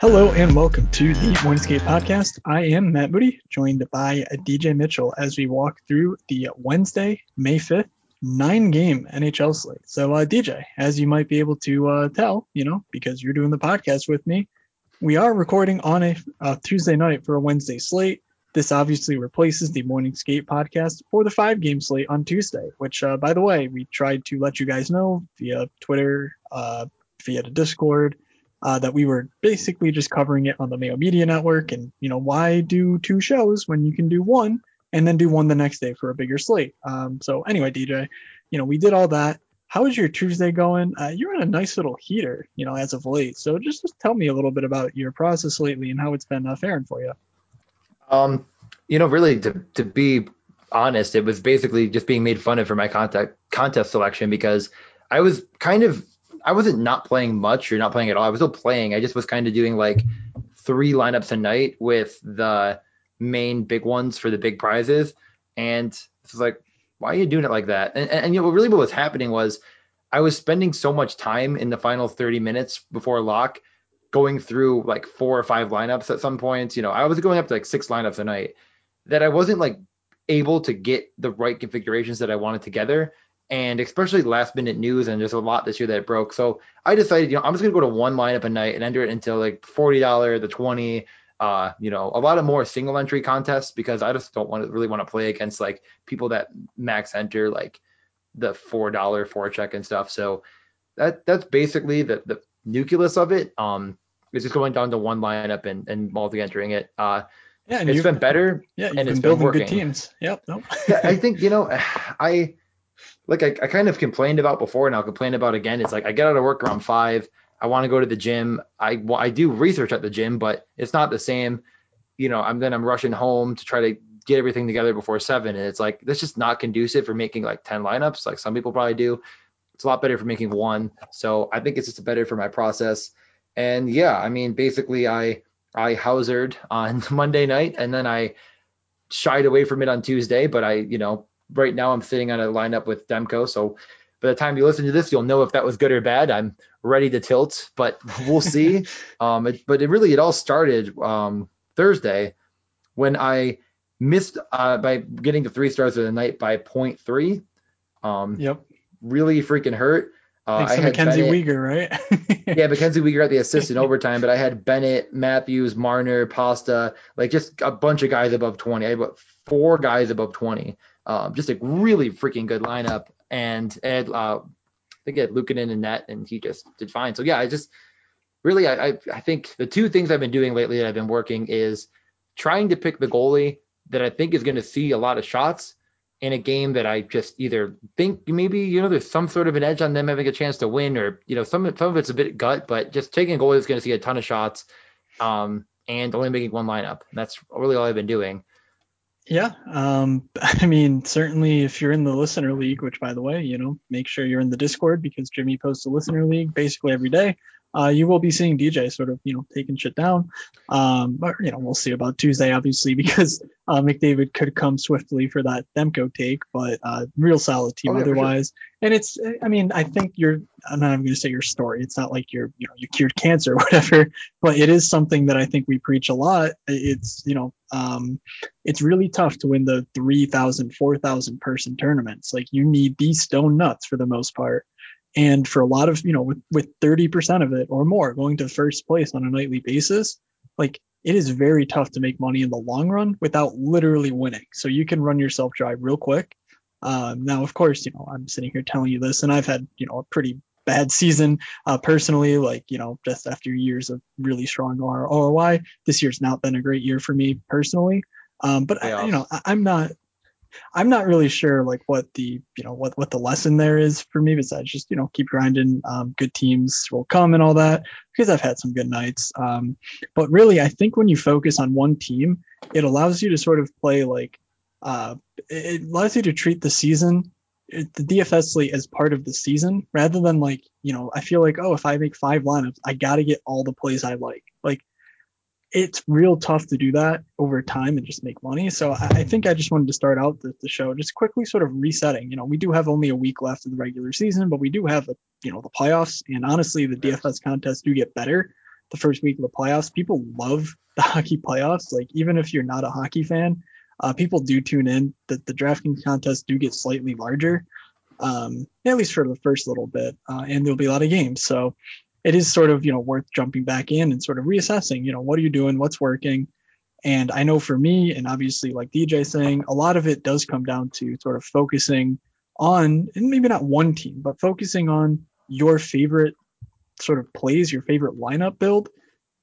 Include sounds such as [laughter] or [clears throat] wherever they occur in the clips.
Hello and welcome to the Morning Skate Podcast. I am Matt Moody, joined by DJ Mitchell as we walk through the Wednesday, May 5th, nine game NHL slate. So, uh, DJ, as you might be able to uh, tell, you know, because you're doing the podcast with me, we are recording on a Tuesday night for a Wednesday slate. This obviously replaces the Morning Skate podcast for the five game slate on Tuesday, which, uh, by the way, we tried to let you guys know via Twitter, uh, via the Discord uh, that we were basically just covering it on the Mayo Media Network. And, you know, why do two shows when you can do one and then do one the next day for a bigger slate? Um, so, anyway, DJ, you know, we did all that. How is your Tuesday going? Uh, you're in a nice little heater, you know, as of late. So just, just tell me a little bit about your process lately and how it's been uh, faring for you. Um, you know, really, to, to be honest, it was basically just being made fun of for my contact, contest selection because I was kind of I wasn't not playing much or not playing at all. I was still playing. I just was kind of doing like three lineups a night with the main big ones for the big prizes. And it's like, why are you doing it like that? And, and, and you know, really what was happening was I was spending so much time in the final 30 minutes before lock going through like four or five lineups at some points. You know, I was going up to like six lineups a night that I wasn't like able to get the right configurations that I wanted together and especially last minute news and there's a lot this year that broke. So I decided, you know, I'm just gonna go to one lineup a night and enter it into like forty dollar, the twenty, uh, you know, a lot of more single entry contests because I just don't want to really want to play against like people that max enter like the four dollar four check and stuff. So that that's basically the the nucleus of it. Um, it's just going down to one lineup and and multi entering it. Uh, yeah, and it's been better. Yeah, and it's building been good teams. Yep. Nope. yeah, I [laughs] think you know, [sighs] I like I, I kind of complained about before and I'll complain about again. It's like I get out of work around five. I want to go to the gym. I well, I do research at the gym, but it's not the same. You know, I'm then I'm rushing home to try to get everything together before seven, and it's like that's just not conducive for making like ten lineups, like some people probably do. It's a lot better for making one. So I think it's just better for my process. And yeah, I mean, basically, I I housered on [laughs] Monday night, and then I shied away from it on Tuesday, but I you know right now I'm sitting on a lineup with Demko. So by the time you listen to this, you'll know if that was good or bad. I'm ready to tilt, but we'll see. [laughs] um, it, but it really it all started um, Thursday when I missed uh, by getting to three stars of the night by 0.3. Um, yep. Really freaking hurt. Uh, I had Mackenzie Bennett, Weegar, right? [laughs] yeah, Mackenzie Weegar got the assist in [laughs] overtime, but I had Bennett, Matthews, Marner, Pasta, like just a bunch of guys above 20. I had about four guys above 20. Um, just a really freaking good lineup. And Ed, uh, I think had Luukkonen in net, and he just did fine. So yeah, I just really, I, I, I think the two things I've been doing lately that I've been working is trying to pick the goalie that I think is going to see a lot of shots in a game that I just either think maybe you know there's some sort of an edge on them having a chance to win, or you know some some of it's a bit gut, but just taking a goalie that's going to see a ton of shots, um, and only making one lineup. That's really all I've been doing. Yeah, um, [laughs] I mean, certainly if you're in the listener league, which by the way, you know, make sure you're in the Discord because Jimmy posts a listener league basically every day uh, you will be seeing DJ sort of, you know, taking shit down. Um, but, you know, we'll see about Tuesday, obviously, [laughs] because uh, McDavid could come swiftly for that Demko take, but uh, real solid team oh, yeah, otherwise. Sure. And it's, I mean, I think you're, I'm not even going to say your story. It's not like you're, you know, you cured cancer [laughs] or whatever, but it is something that I think we preach a lot. It's, you know, um, it's really tough to win the 3,000, 4,000 person tournaments. Like you need these stone nuts for the most part. And for a lot of, you know, with, with 30% of it or more going to first place on a nightly basis, like it is very tough to make money in the long run without literally winning. So you can run yourself dry real quick. Um, now, of course, you know, I'm sitting here telling you this, and I've had, you know, a pretty bad season uh, personally, like, you know, just after years of really strong ROI. This year's not been a great year for me personally. Um, but, I, you know, I, I'm not I'm not really sure like what the you know what what the lesson there is for me besides just you know keep grinding. Um, good teams will come and all that because I've had some good nights. Um, but really, I think when you focus on one team, it allows you to sort of play like uh, it allows you to treat the season the DFS slate as part of the season rather than like you know I feel like oh if I make five lineups I got to get all the plays I like like it's real tough to do that over time and just make money. So I, think I just wanted to start out the, the, show just quickly sort of resetting. You know, we do have only a week left of the regular season, but we do have, a, you know, the playoffs. And honestly, the DFS contests do get better the first week of the playoffs. People love [laughs] the hockey playoffs. Like even if you're not a hockey fan, uh, people do tune in. That the DraftKings contests do get slightly larger, um, at least for the first little bit, uh, and there'll be a lot of games. So it is sort of you know worth jumping back in and sort of reassessing. You know what are you doing? What's working? And I know for me, and obviously like DJ saying, a lot of it does come down to sort of focusing on, and maybe not one team, but focusing on your favorite sort of plays, your favorite lineup build,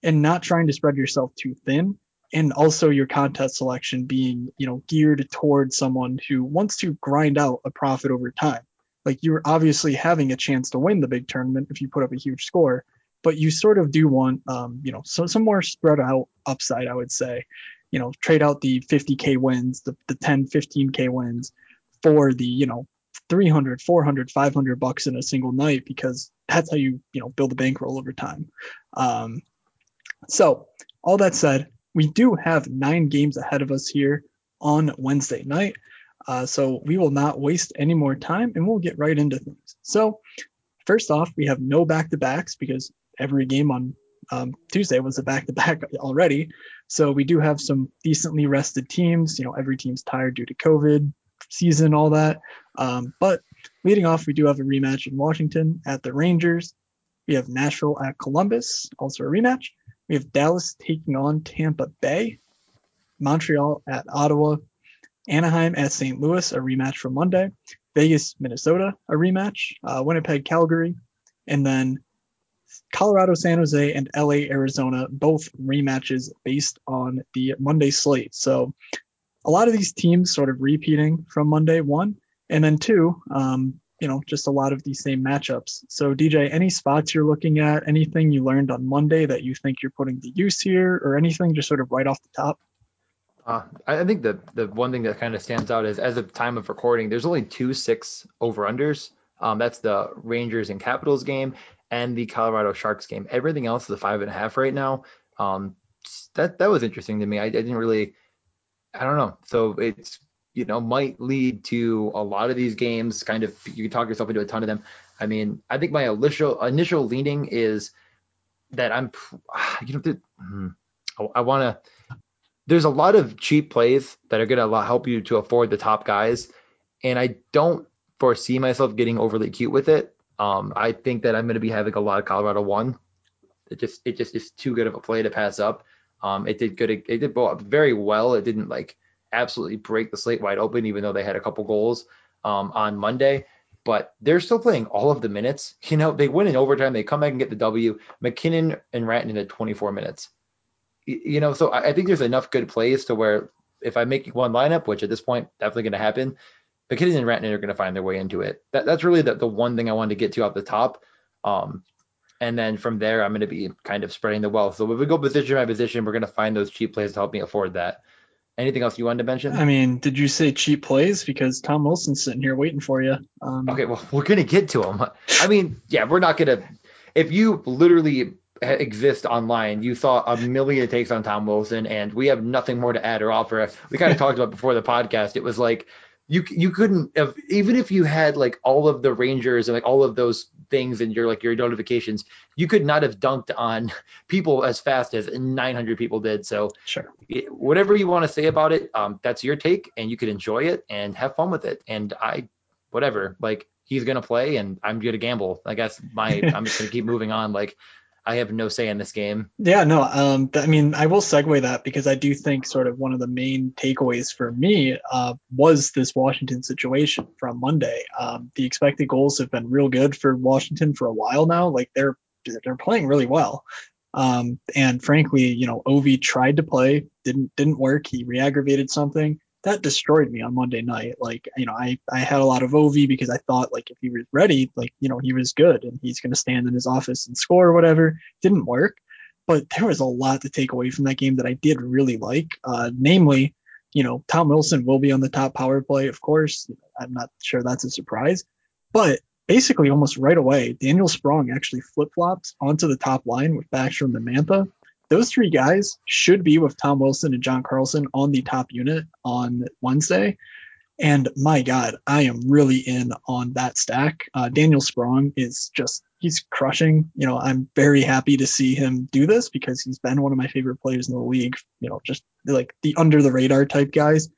and not trying to spread yourself too thin. And also your contest selection being, you know, geared towards someone who wants to grind out a profit over time. Like you're obviously having a chance to win the big tournament if you put up a huge score, but you sort of do want, um, you know, so, some more spread out upside, I would say. You know, trade out the 50K wins, the, the 10, 15K wins for the, you know, 300 400 500 bucks in a single night because that's how you you know build a bankroll over time um, so all that said we do have nine games ahead of us here on wednesday night uh, so we will not waste any more time and we'll get right into things so first off we have no back-to-backs because every game on um, tuesday was a back-to-back [laughs] already so we do have some decently rested teams you know every team's tired due to covid season, all that. Um, but leading off, we do have a rematch in Washington at the Rangers. We have Nashville at Columbus, also a rematch. We have Dallas taking on Tampa Bay, Montreal at Ottawa, Anaheim at St. Louis, a rematch from Monday, Vegas, Minnesota, a rematch, uh, Winnipeg, Calgary, and then Colorado, San Jose, and LA, Arizona, both rematches based on the Monday slate. So a lot of these teams sort of repeating from Monday, one, and then two, um, you know, just a lot of these same matchups. So, DJ, any spots you're looking at, anything you learned on Monday that you think you're putting to use here, or anything just sort of right off the top? Uh, I think the the one thing that kind of stands out is as of time of recording, there's only two six over unders. Um, that's the Rangers and Capitals game and the Colorado Sharks game. Everything else is a five and a half right now. Um, that that was interesting to me. I, I didn't really I don't know. So it's you know might lead to a lot of these games. Kind of you can talk yourself into a ton of them. I mean, I think my initial initial leaning is that I'm [sighs] you know hmm, I want to. There's a lot of cheap plays that are going to help you to afford the top guys, and I don't foresee myself getting overly cute with it. Um, I think that I'm going to be having a lot of Colorado one. It just it just is too good of a play to pass up. Um, it did good. It, did very well. It didn't like absolutely break the slate wide open, even though they had a couple goals um, on Monday. But they're still playing all of the minutes. [laughs] You know, they win in overtime. They come back and get the W. MacKinnon and Rantanen at 24 minutes. You know, so I, think there's enough good plays to where if I make one lineup, which at this point definitely going to happen, MacKinnon and Rantanen are going to find their way into it. That, that's really the, the one thing I wanted to get to off the top. Um, and then from there, I'm going to be kind of spreading the wealth. So if we go position by position, we're going to find those cheap plays to help me afford that. Anything else you wanted to mention? I mean, did you say cheap plays? Because Tom Wilson's sitting here waiting for you. Um, okay, well, we're going to get to him. I mean, yeah, we're not going to. If you literally exist online, you saw a million takes on Tom Wilson, and we have nothing more to add or offer. We kind of [laughs] talked about before the podcast. It was like you you couldn't have even if you had like all of the Rangers and like all of those things in your like your notifications, you could not have dunked on [laughs] people as fast as 900 people did. So sure, whatever you want to say about it, um, that's your take, and you could enjoy it and have fun with it. And I, whatever, like he's gonna play, and I'm gonna gamble. I guess my I'm just gonna keep moving on. Like I have no say in this game. Yeah, no. Um, I mean, I will segue that because I do think sort of one of the main takeaways for me uh, was this Washington situation from Monday. Um, the expected goals have been real good for Washington for a while now. Like they're they're playing really well. Um, and frankly, you know, Ovi tried to play, didn't didn't work. He re-aggravated something that destroyed me on Monday night. Like, you know, I, I had a lot of Ovi because I thought like if he was ready, like, you know, he was good and he's going to stand in his office and score or whatever. Didn't work. But there was a lot to take away from that game that I did really like. Uh, namely, you know, Tom Wilson will be on the top power play, of course. I'm not sure that's a surprise. But basically, almost right away, Daniel Sprong actually flip flops onto the top line with Backstrom and Mantha those three guys should be with Tom Wilson and John Carlson on the top unit on Wednesday. And my God, I am really in on that stack. Uh, Daniel Sprong is just, he's crushing. You know, I'm very happy to see him do this because he's been one of my favorite players in the league, you know, just like the under the radar type guys.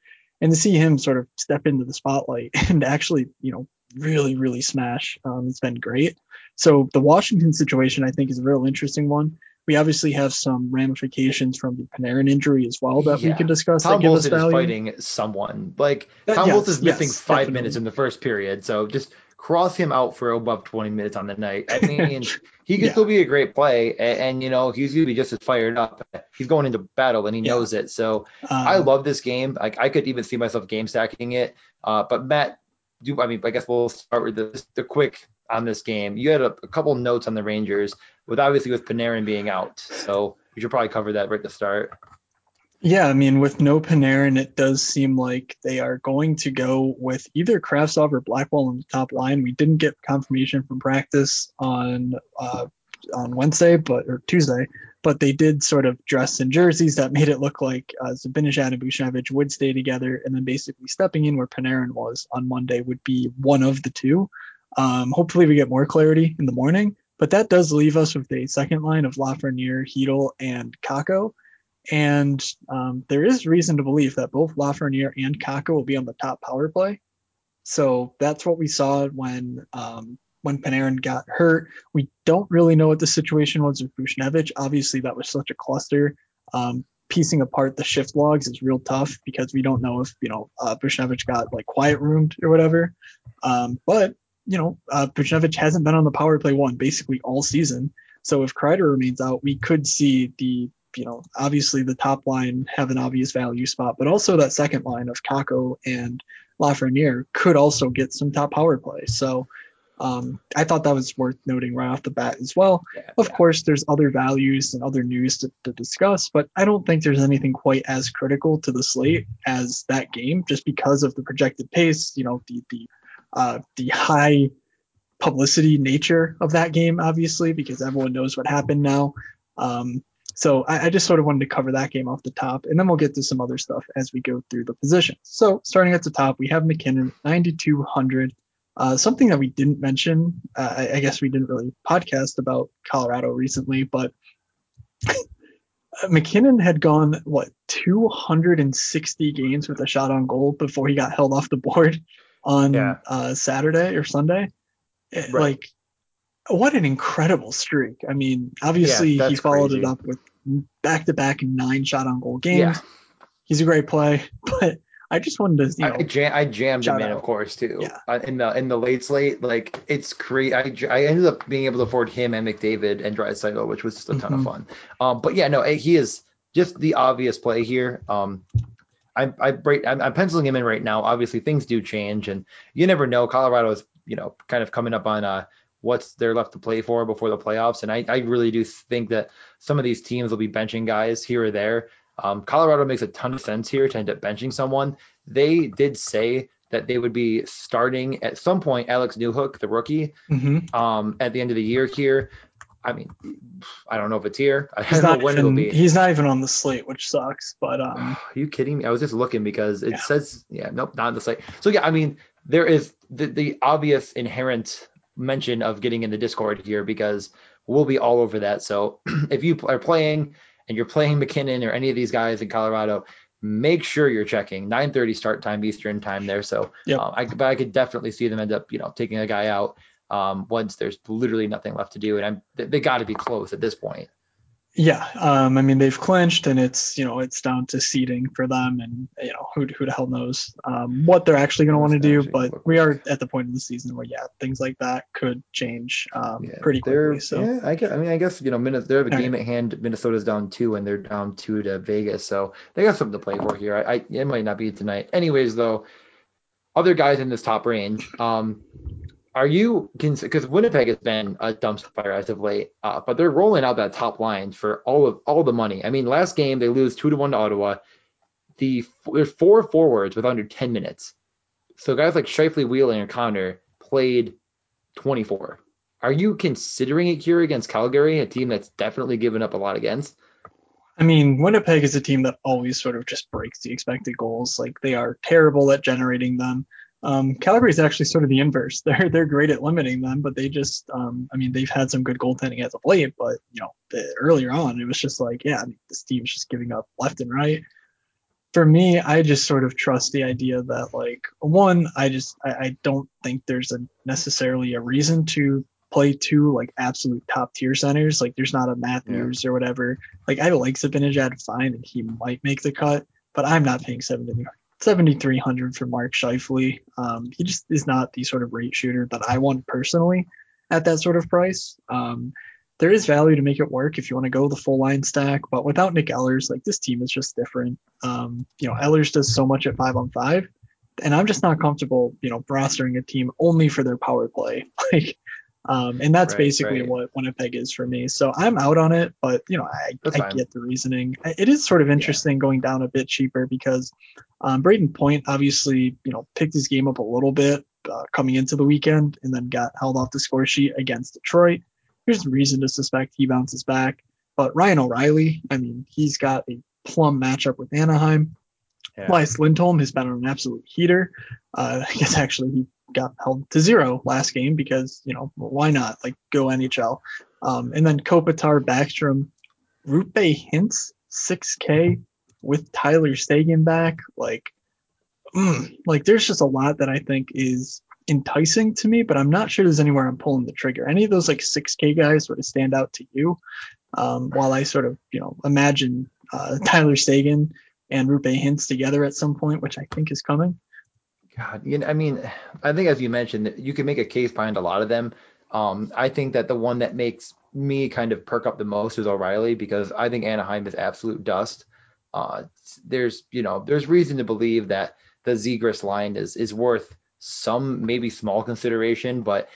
And to see him sort of step into the spotlight [laughs] and actually, you know, really, really smash, um, it's been great. So the Washington situation, I think, is a real interesting one we obviously have some ramifications from the Panarin injury as well that yeah. we can discuss. Tom that is fighting someone. Like Tom yes, is missing yes, five definitely. minutes in the first period, so just cross him out for above 20 minutes on the night. I [laughs] mean, he could yeah. still be a great play, and, and, you know he's gonna be just as fired up. He's going into battle and he yeah. knows it. So um, I love this game. Like I could even see myself game stacking it. Uh, but Matt, do I mean? I guess we'll start with the, the quick on this game. You had a, a couple notes on the Rangers with obviously with Panarin being out. So we should probably cover that right at the start. Yeah, I mean, with no Panarin, it does seem like they are going to go with either Kravtsov or Blackwell on the top line. We didn't get confirmation from practice on uh, on Wednesday, but or Tuesday, but they did sort of dress in jerseys that made it look like uh, and Buchnevich would stay together, and then basically stepping in where Panarin was on Monday would be one of the two. Um, hopefully, we get more clarity in the morning. But that does leave us with a second line of Lafreniere, Chytil, and Kakko. And um, there is reason to believe that both Lafreniere and Kakko will be on the top power play. So that's what we saw when um, when Panarin got hurt. We don't really know what the situation was with Buchnevich. Obviously, that was such a cluster. Um, piecing apart the shift logs is real tough because we don't know if you know uh, Buchnevich got like quiet roomed or whatever. Um, but you know, uh, hasn't been on the power play one basically all season. So if Kreider remains out, we could see the, you know, obviously the top line have an obvious value spot, but also that second line of Kakko and Lafreniere could also get some top power play. So um, I thought that was worth noting right off the bat as well. Yeah, of yeah. course, there's other values and other news to, to, discuss, but I don't think there's anything quite as critical to the slate as that game, just because of the projected pace. You know, the the uh, the high publicity nature of that game, obviously, because everyone knows what happened now. Um, so I, I, just sort of wanted to cover that game off the top, and then we'll get to some other stuff as we go through the positions. So starting at the top, we have MacKinnon, 9,200. Uh, something that we didn't mention, uh, I, I, guess we didn't really podcast about Colorado recently, but [laughs] MacKinnon had gone what 260 games with a shot on goal before he got held off the board on yeah. uh, Saturday or Sunday. Right. Like, what an incredible streak! I mean, obviously yeah, he followed crazy. it up with back-to-back nine shot on goal games. Yeah. He's a great play, [laughs] but I just wanted to, you know, I, jam- I jammed him in, of course, too. Yeah. Uh, in the in the late slate, like it's crazy. I, I ended up being able to afford him and McDavid and Draisaitl, which was just a ton mm-hmm. of fun. Um, but yeah, no, he is just the obvious play here. Um, I, I I'm, I'm, penciling him in right now. Obviously, things do change, and you never know. Colorado is, you know, kind of coming up on uh, what's they're left to play for before the playoffs, and I, I really do think that some of these teams will be benching guys here or there. Um, Colorado makes a ton of sense here to end up benching someone. They did say that they would be starting at some point Alex Newhook, the rookie, mm-hmm. um, at the end of the year here. I mean, I don't know if it's here. I he's don't know when even, it'll be. He's not even on the slate, which sucks. But um, [sighs] are you kidding me? I was just looking because it yeah. says, yeah, nope, not on the slate. So yeah, I mean, there is the, the obvious inherent mention of getting in the Discord here because we'll be all over that. So [clears throat] if you are playing and you're playing MacKinnon or any of these guys in Colorado, make sure you're checking 9:30 start time Eastern time there. So yep. um, I, but I could definitely see them end up, you know, taking a guy out um, once there's literally nothing left to do. And I'm, they, they got to be close at this point. Yeah, um, I mean they've clinched, and it's you know it's down to seeding for them, and you know who who the hell knows um, what they're actually going to want to do. But we are at the point of the season where yeah, things like that could change um, yeah, pretty quickly. So yeah, I, guess, I mean I guess you know Minnesota, they have a game right. at hand. Minnesota's down two, and they're down two to Vegas, so they got something to play for here. I, I it might not be tonight. Anyways, though, other guys in this top range. Um, are you because Winnipeg has been a dumpster fire as of late, uh, but they're rolling out that top line for all of all the money. I mean, last game they lose two to one to Ottawa. The there's four forwards with under ten minutes, so guys like Scheifele, Wheeler, and Connor played 24. Are you considering it here against Calgary, a team that's definitely given up a lot against? I mean, Winnipeg is a team that always sort of just breaks the expected goals. Like they are terrible at generating them. Um, Calgary is actually sort of the inverse. [laughs] They're they're great at limiting them, but they just, um, I mean, they've had some good goaltending as of late. But you know, the, earlier on, it was just like, yeah, I mean, this team's just giving up left and right. For me, I just sort of trust the idea that like one, I just I, I don't think there's a necessarily a reason to play two like absolute top tier centers. Like there's not a Matthews yeah. or whatever. Like I like Zibanejad fine and he might make the cut, but I'm not paying 7,300 for Mark Scheifele. Um, he just is not the sort of rate shooter that I want personally at that sort of price. Um, there is value to make it work if you want to go the full line stack, but without Nick Ehlers, like this team is just different. Um, you know, Ehlers does so much at five on five, and I'm just not comfortable, you know, rostering a team only for their power play. [laughs] Like um, and that's right, basically right. what Winnipeg is for me. So I'm out on it, but you know, I, I get the reasoning. It is sort of interesting yeah. going down a bit cheaper because um, Brayden Point obviously, you know, picked his game up a little bit uh, coming into the weekend and then got held off the score sheet against Detroit. There's reason to suspect he bounces back. But Ryan O'Reilly, I mean, he's got a plum matchup with Anaheim. Yeah. Elias Lindholm has been on an absolute heater. Uh, [laughs] I guess actually he got held to zero last game because you know why not like go NHL. Um, and then Kopitar, Backstrom, Roope Hintz, 6K with Tyler Seguin back. Like, mm, like there's just a lot that I think is enticing to me, but I'm not sure there's anywhere I'm pulling the trigger. Any of those like 6K guys sort of stand out to you? Um, while I sort of you know imagine uh, Tyler Seguin and Roope Hintz together at some point, which I think is coming. God, you know, I mean, I think as you mentioned, you can make a case behind a lot of them. Um, I think that the one that makes me kind of perk up the most is O'Reilly because I think Anaheim is absolute dust. Uh, there's, you know, there's reason to believe that the Zegras line is is worth some maybe small consideration, but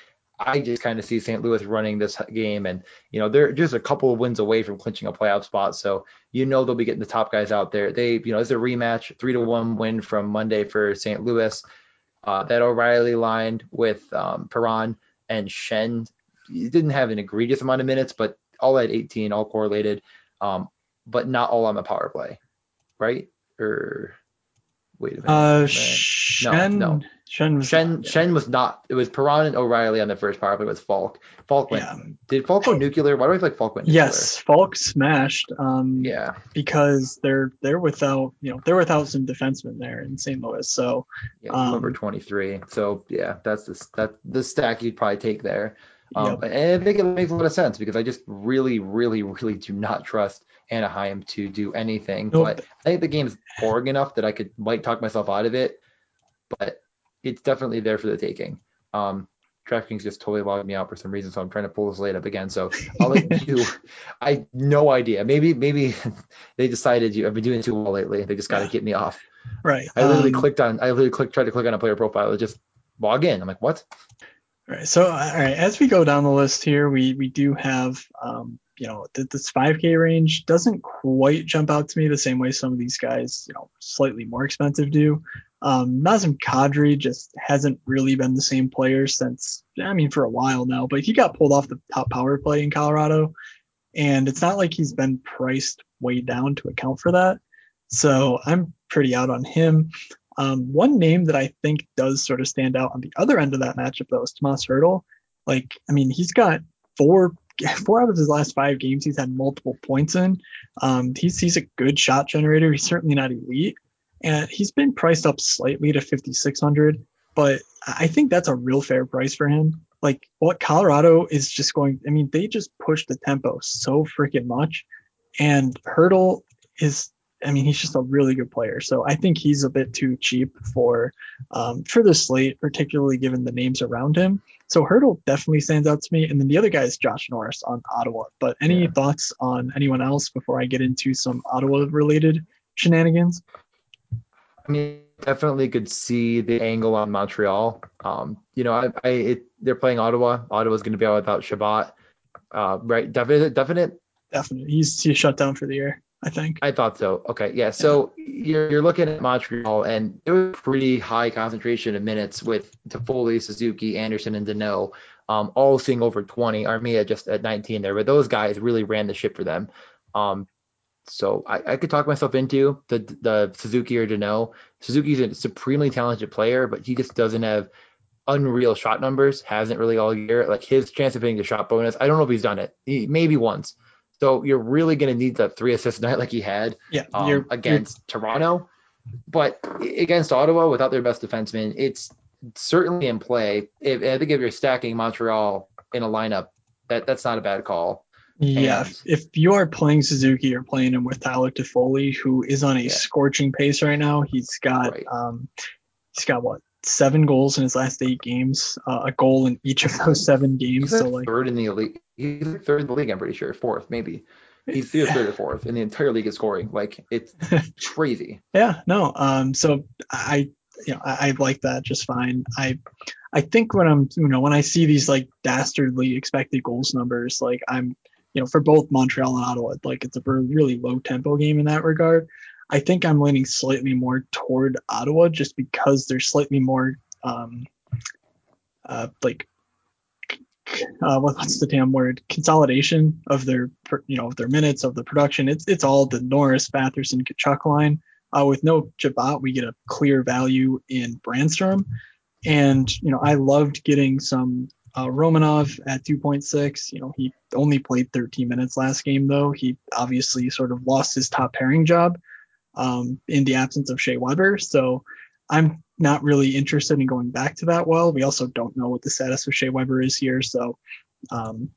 I just kind of see St. Louis running this game, and you know they're just a couple of wins away from clinching a playoff spot. So you know they'll be getting the top guys out there. They, you know, it's a rematch, three to one win from Monday for St. Louis. Uh, that O'Reilly lined with um, Perron and Schenn didn't have an egregious amount of minutes, but all at 18, all correlated, um, but not all on the power play, right? Or wait a minute. Uh, Schenn, no, no. Schenn was Schenn, not, yeah. Was not. It was Perron and O'Reilly on the first power play. It was Falk. Faulk went. Yeah. Did Faulk go nuclear? Why do I feel like Faulk went nuclear? Yes, Faulk smashed. Um, yeah. Because they're they're without you know they're without some defensemen there in St. Louis. So yeah, um, number 23. So yeah, that's the that the stack you'd probably take there. Um, yep. And I think it makes a lot of sense because I just really, really, really do not trust Anaheim to do anything. Nope. But I think the game's boring enough that I could might talk myself out of it. But it's definitely there for the taking. Um, DraftKings just totally logged me out for some reason, so I'm trying to pull this late up again. So I'll let [laughs] you. I no idea. Maybe maybe [laughs] they decided you. I've been doing too well lately. They just got to get me off. Right. I literally um, clicked on. I literally clicked tried to click on a player profile. It just log in. I'm like, what? Right. So all right, as we go down the list here, we we do have um, you know, this 5K range doesn't quite jump out to me the same way some of these guys, you know, slightly more expensive do. Um, Nazem Kadri just hasn't really been the same player since, I mean, for a while now, but he got pulled off the top power play in Colorado. And it's not like he's been priced way down to account for that. So I'm pretty out on him. Um, one name that I think does sort of stand out on the other end of that matchup, though, is Tomas Hertl. Like, I mean, he's got four [laughs] four out of his last five games, he's had multiple points in. Um, he's he's a good shot generator. He's certainly not elite, and he's been priced up slightly to 5600, but I think that's a real fair price for him. Like what Colorado is just going. I mean, they just push the tempo so freaking much, and Hertl is I mean, he's just a really good player. So I think he's a bit too cheap for um, for the slate, particularly given the names around him. So Hertl definitely stands out to me. And then the other guy is Josh Norris on Ottawa. But any yeah. thoughts on anyone else before I get into some Ottawa related shenanigans? I mean, definitely could see the angle on Montreal. Um, you know, I, I it, they're playing Ottawa. Ottawa's going to be out without Chabot. Uh, right, definite, definite. Definite. He's he's shut down for the year. I think. I thought so. Okay, yeah. So yeah. you're you're looking at Montreal, and it was pretty high concentration of minutes with Toffoli, Suzuki, Anderson, and Danault, um, all seeing over 20. Armia just at 19 there, but those guys really ran the ship for them. Um, so I, I could talk myself into the the Suzuki or Danault. Suzuki's a supremely talented player, but he just doesn't have unreal shot numbers. Hasn't really all year. Like his chance of hitting the shot bonus, I don't know if he's done it. He, maybe once. So you're really going to need that three assist night [laughs] like he had Yeah, um, you're, against Toronto. But against Ottawa, without their best defenseman, it's certainly in play. If, I think if you're stacking Montreal in a lineup, that that's not a bad call. Yeah, And- if, you are playing Suzuki, you're playing him with Tyler Toffoli, who is on a Yeah. scorching pace right now. He's got Right. um, he's got what seven goals in his last eight games, uh, a goal in each of those seven games. He's So like third in the league. He's like third in the league. I'm pretty sure, fourth maybe. He's either third or fourth in the entire league is scoring. Like it's [laughs] crazy. yeah, no. Um, so I, you know, I, I like that just fine. I, I think when I'm, you know, when I see these like dastardly expected goals numbers, like I'm, you know, for both Montreal and Ottawa, like it's a really low tempo game in that regard. I think I'm leaning slightly more toward Ottawa just because there's slightly more, um, uh, like, uh, what's the damn word? Consolidation of their, you know, of their minutes of the production. It's it's all the Norris, Batherson, Tkachuk line. Uh, with no Chabot, we get a clear value in Brannstrom. And, you know, I loved getting some uh, Romanov at 2.6. You know, he only played 13 minutes last game, though. He obviously sort of lost his top pairing job um, in the absence of Shea Weber. So I'm not really interested in going back to that well. We also don't know what the status of Shea Weber is here. So um,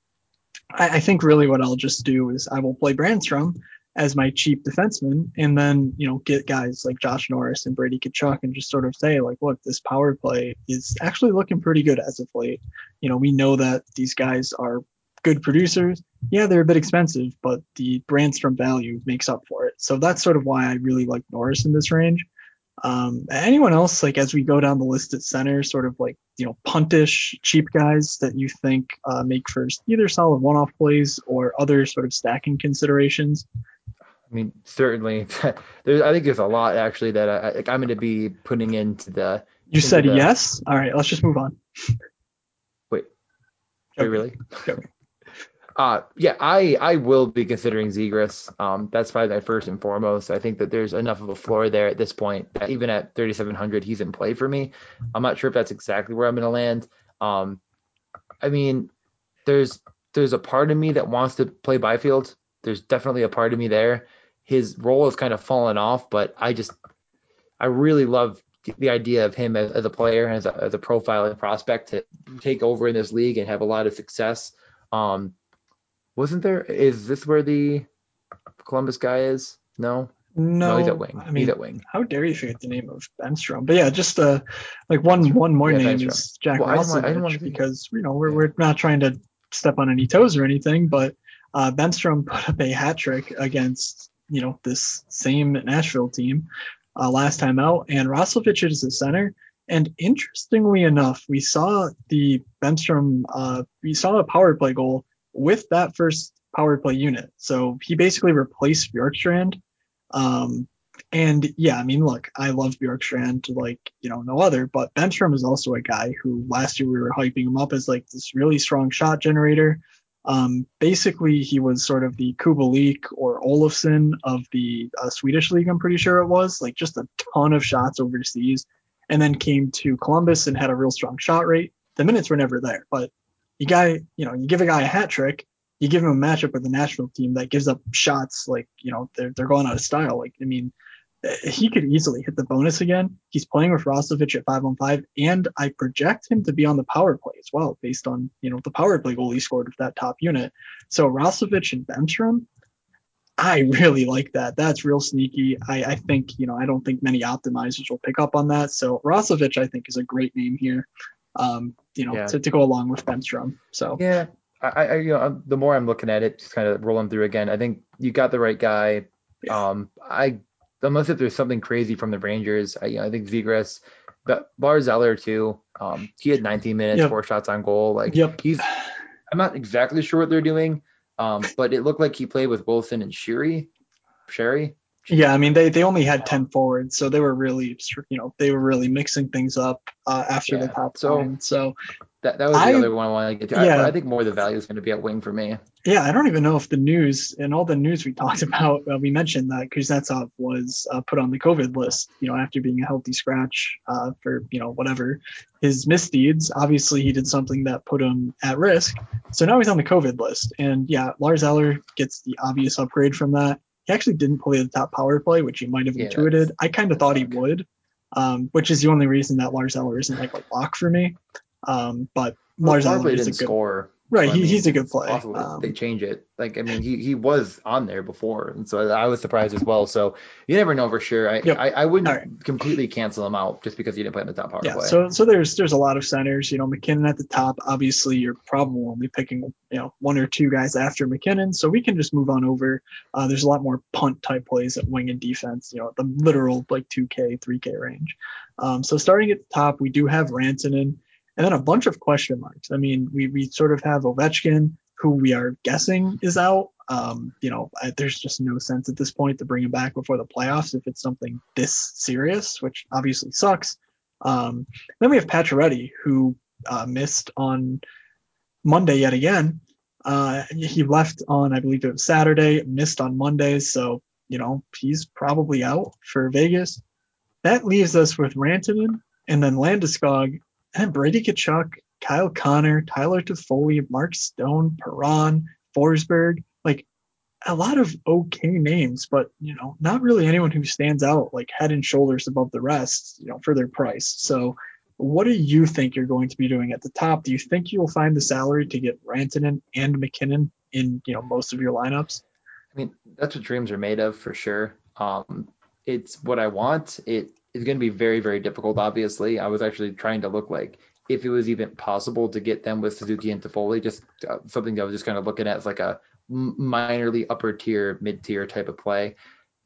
I, I think really what I'll just do is I will play Brannstrom as my cheap defenseman and then, you know, get guys like Josh Norris and Brady Tkachuk and just sort of say, like, look, this power play is actually looking pretty good as of late. You know, we know that these guys are good producers. Yeah, they're a bit expensive, but the Brannstrom value makes up for it. So that's sort of why I really like Norris in this range. Um, anyone else, like as we go down the list at center, sort of like you know puntish, cheap guys that you think uh, make for either solid one-off plays or other sort of stacking considerations. I mean, certainly. [laughs] there's, I think there's a lot actually that I, like I'm going to be putting into the. You Into said the- yes. All right, let's just move on. Wait, Okay. really? [laughs] Uh, yeah, I I will be considering Zegras. Um, that's probably my first and foremost. I think that there's enough of a floor there at this point. That even at 3,700, he's in play for me. I'm not sure if that's exactly where I'm going to land. Um, I mean, there's there's a part of me that wants to play Byfield. There's definitely a part of me there. His role has kind of fallen off, but I just I really love the idea of him as, as a player, as a, as a profiling prospect to take over in this league and have a lot of success. Um, wasn't there? Is this where the Columbus guy is? No, No, he's at wing. I mean, he's at wing. how dare you forget the name of Bemstrom? But yeah, just uh, like one one more Yeah, name Bemstrom. is Jack Well, I didn't want- I didn't want to- because you know we're Yeah. we're not trying to step on any toes or anything, but uh, Bemstrom [laughs] put up a hat trick against you know this same Nashville team uh, last time out, and Roslovic is the center. And interestingly enough, we saw the Bemstrom, uh, we saw a power play goal with that first power play unit. So he basically replaced Bjorkstrand. Um, and yeah, I mean, look, I love Bjorkstrand like, you know, no other, but Bemstrom is also a guy who last year we were hyping him up as like this really strong shot generator. Um, basically, he was sort of the Kubalik or Olofsson of the uh, Swedish league, I'm pretty sure it was, like just a ton of shots overseas, and then came to Columbus and had a real strong shot rate. The minutes were never there, but you guy, you know, you give a guy a hat trick, you give him a matchup with the national team that gives up shots like, you know, they're, they're going out of style. Like, I mean, he could easily hit the bonus again. He's playing with Roslovic at five on five, and I project him to be on the power play as well, based on you know the power play goal he scored with that top unit. So Roslovic and Bemstrom, I really like that. That's real sneaky. I, I think you know I don't think many optimizers will pick up on that. So Roslovic, I think, is a great name here. Um, you know, Yeah. to, to go along with Bemstrom. So Yeah, I, I you know, I'm- the more I'm looking at it, just kind of rolling through again. I think you got the right guy. Yeah. Um, I unless if there's something crazy from the Rangers, I, you know, I think Zegras, but Bar too. Um, he had 19 minutes, Yep. four shots on goal. Like Yep. he's, I'm not exactly sure what they're doing. Um, but it looked like he played with Wilson and Sheary, Sheary. Yeah, I mean they, they only had ten forwards, so they were really you know they were really mixing things up uh, after yeah, the top so, line. So that, that was the I, other one I wanted to get to. Yeah. I, I think more of the value is going to be at wing for me. Yeah, I don't even know if the news and all the news we talked [laughs] about, uh, we mentioned that Kuznetsov was uh, put on the COVID list, you know, after being a healthy scratch uh, for, you know, whatever his misdeeds. Obviously, he did something that put him at risk. So now he's on the COVID list. And yeah, Lars Eller gets the obvious upgrade from that. He actually didn't play the top power play, which he might have yeah, intuited. I kind of thought he would, um, which is the only reason that Lars Eller isn't like a lock for me. Um, but well, Lars Eller is a good score. Right, he, I mean, he's a good play. Um, they change it. Like I mean, he, he was on there before, and so I was surprised as well. So you never know for sure. I yep. I, I, wouldn't right. completely cancel him out just because he didn't play in the top power yeah, play. So so there's there's a lot of centers. You know, MacKinnon at the top. Obviously, you're probably only picking you know one or two guys after MacKinnon. so we can just move on over. Uh, there's a lot more punt type plays at wing and defense. You know, the literal like 2K, 3K range. Um, so starting at the top, we do have Rantanen and then a bunch of question marks. I mean, we, we sort of have Ovechkin, who we are guessing is out. Um, you know, I, there's just no sense at this point to bring him back before the playoffs if it's something this serious, which obviously sucks. Um, then we have Pacioretty, who uh, missed on Monday yet again. Uh, he left on, I believe it was Saturday, missed on Monday, so you know he's probably out for Vegas. That leaves us with Rantanen and then Landeskog and Brady Tkachuk, Kyle Connor, Tyler Toffoli, Mark Stone, Perron, Forsberg, like a lot of okay names, but you know, not really anyone who stands out like head and shoulders above the rest, you know, for their price. So what do you think you're going to be doing at the top? Do you think you'll find the salary to get Rantanen and MacKinnon in, you know, most of your lineups? I mean, that's what dreams are made of for sure. Um, it's what I want. It is going to be very, very difficult. Obviously, I was actually trying to look like if it was even possible to get them with Suzuki and Toffoli, just uh, something that I was just kind of looking at as like a minorly upper tier, mid tier type of play.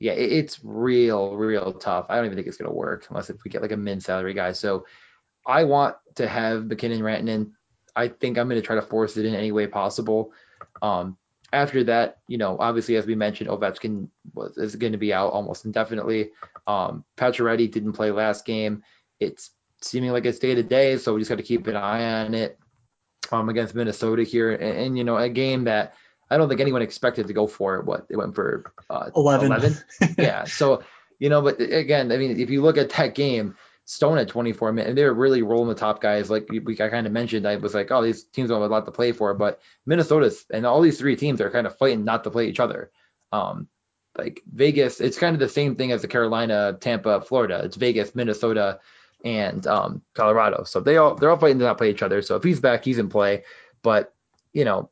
Yeah, it, it's real, real tough. I don't even think it's going to work unless if we get like a min salary guy. So I want to have MacKinnon Rantanen. I think I'm going to try to force it in any way possible. Um, after that, you know, obviously as we mentioned, Ovechkin was is going to be out almost indefinitely. Um, Pacioretty didn't play last game. It's seeming like it's day to day, so we just got to keep an eye on it um, against Minnesota here, and, and, you know, a game that I don't think anyone expected to go for. What it went for uh, 11. 11? [laughs] yeah. So you know, but again, I mean, if you look at that game, Stone at 24 minutes, and they were really rolling the top guys. Like we, I kind of mentioned, I was like, oh, these teams don't have a lot to play for, but Minnesota's and all these three teams are kind of fighting not to play each other. Um, like Vegas, it's kind of the same thing as the Carolina, Tampa, Florida. It's Vegas, Minnesota, and um, Colorado. So they all they're all fighting to not play each other. So if he's back, he's in play. But you know,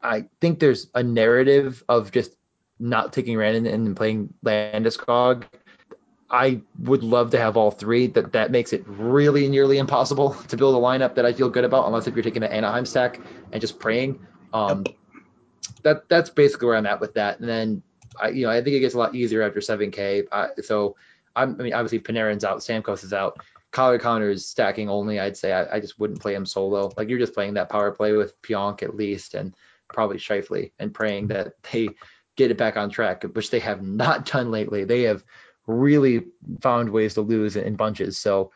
I think there's a narrative of just not taking Randon and playing Landeskog I would love to have all three. That that makes it really nearly impossible [laughs] to build a lineup that I feel good about, unless if you're taking an Anaheim stack and just praying. Um, yep. That that's basically where I'm at with that. And then I, you know, I think it gets a lot easier after 7K. Uh, so I'm, I mean, obviously Panarin's out, Stamkos is out. Kyle Connor is stacking only. I'd say I, I, just wouldn't play him solo. Like you're just playing that power play with Pionk at least, and probably Scheifele, and praying that they get it back on track, which they have not done lately. They have really found ways to lose in bunches. So,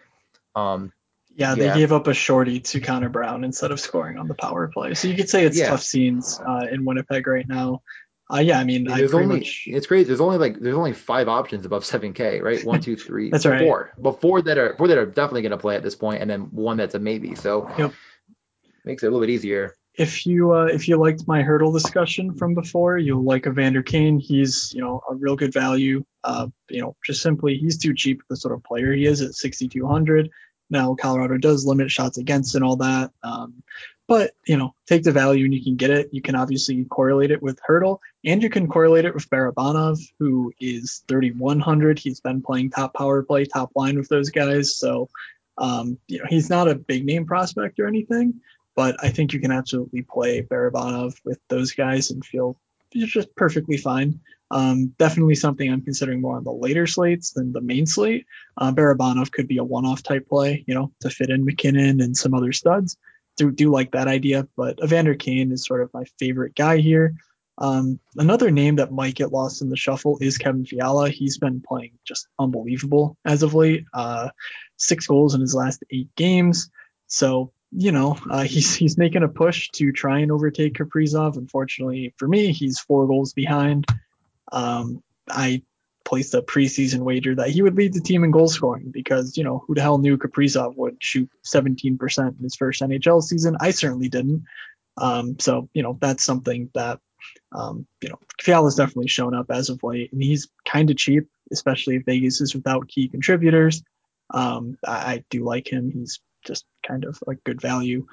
um, yeah, they yeah. gave up a shorty to Connor Brown instead of scoring on the power play. So you could say it's yeah. tough scenes uh, in Winnipeg right now. Uh, yeah, I mean, there's I only much... it's crazy. There's only like there's only five options above 7K, right? One, two, three, [laughs] that's right. four. But four that are four that are definitely going to play at this point, and then one that's a maybe. So yep. makes it a little bit easier if you uh, if you liked my Hertl discussion from before, you'll like Evander Kane. He's you know a real good value. Uh, you know, just simply he's too cheap the sort of player he is at 6,200. Now Colorado does limit shots against and all that, um, but you know take the value and you can get it. You can obviously correlate it with Hertl, and you can correlate it with Barabanov, who is 3,100. He's been playing top power play, top line with those guys, so um, you know he's not a big name prospect or anything but I think you can absolutely play Barabanov with those guys and feel just perfectly fine. Um, definitely something I'm considering more on the later slates than the main slate. Uh, Barabanov could be a one-off type play, you know, to fit in MacKinnon and some other studs. Do do like that idea, but Evander Kane is sort of my favorite guy here. Um, another name that might get lost in the shuffle is Kevin Fiala. He's been playing just unbelievable as of late. Uh, six goals in his last eight games. So you know uh, [laughs] he's he's making a push to try and overtake Kaprizov. Unfortunately for me, he's four goals behind. Um, I placed a preseason wager that he would lead the team in goal scoring because you know who the hell knew Kaprizov would shoot 17% in his first NHL season. I certainly didn't. Um, so you know that's something that um, you know, Fiala's definitely shown up as of late, and he's kind of cheap, especially if Vegas is without key contributors. Um, I, I, do like him. He's just kind of a good value.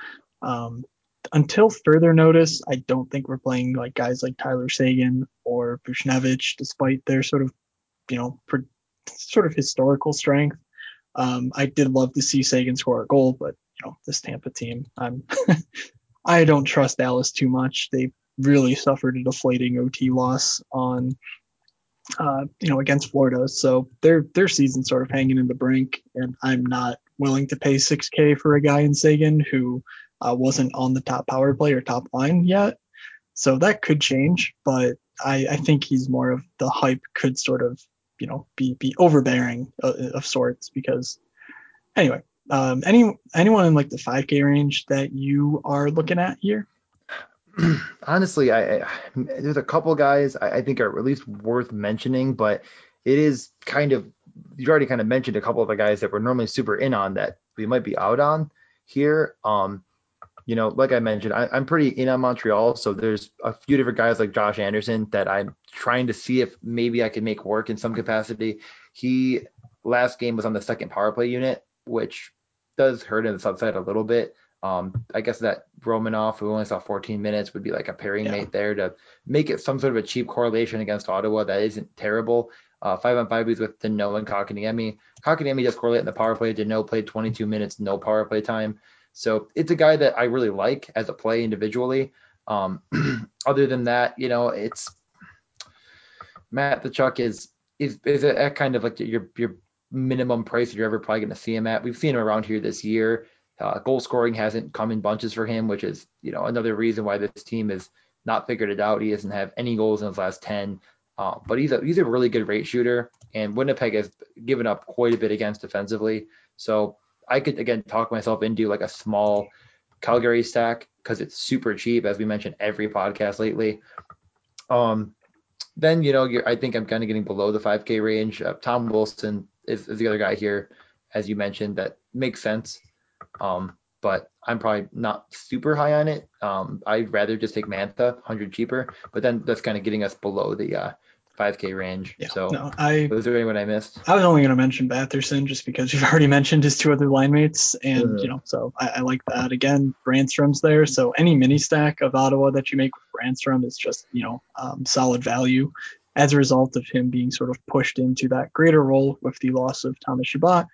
Um, until further notice, I don't think we're playing like guys like Tyler Seguin or Buchnevich, despite their sort of, you know, sort of historical strength. Um, I did love to see Seguin score a goal, but you know, this Tampa team, I'm [laughs] I don't trust Dallas too much. They really suffered a deflating OT loss on, uh, you know, against Florida. So their their season's sort of hanging in the brink, and I'm not willing to pay 6K for a guy in Seguin who uh, wasn't on the top power play or top line yet. So that could change, but I, I think he's more of the hype could sort of, you know, be be overbearing of, of sorts because anyway, um, any anyone in like the 5K range that you are looking at here? [clears throat] honestly, I, I, there's a couple guys I, I, think are at least worth mentioning, but it is kind of you already kind of mentioned a couple of the guys that we're normally super in on that we might be out on here. Um, you know, like I mentioned, I, am pretty in on Montreal, so there's a few different guys like Josh Anderson that I'm trying to see if maybe I can make work in some capacity. He last game was on the second power play unit, which does hurt in the subside a little bit. Um, I guess that Romanov, who only saw 14 minutes, would be like a pairing yeah. mate there to make it some sort of a cheap correlation against Ottawa that isn't terrible. Uh, five on five, he's with Danault and Kotkaniemi. Kotkaniemi just correlate in the power play. Danault played 22 minutes, no power play time. So it's a guy that I really like as a play individually. Um, [clears throat] other than that, you know, it's Matt Tkachuk is is is a, a kind of like your your minimum price you're ever probably going to see him at. We've seen him around here this year. Uh, goal scoring hasn't come in bunches for him, which is you know another reason why this team has not figured it out. He doesn't have any goals in his last ten, uh, but he's a he's a really good rate shooter, and Winnipeg has given up quite a bit against defensively. So I could again talk myself into like a small Calgary stack because it's super cheap, as we mentioned every podcast lately. Um, then you know I think I'm kind of getting below the 5K range. Uh, Tom Wilson is, is the other guy here, as you mentioned, that makes sense. Um, but I'm probably not super high on it. Um, I'd rather just take Mantha, 100 cheaper, but then that's kind of getting us below the uh, 5K range. Yeah, so, no, I was there anyone I missed? I was only going to mention Batherson just because you've [laughs] already mentioned his two other line mates, and you know, so I, I, like that. Again, Brannstrom's there, so any mini stack of Ottawa that you make with Brannstrom is just you know um, solid value as a result of him being sort of pushed into that greater role with the loss of Thomas Chabot.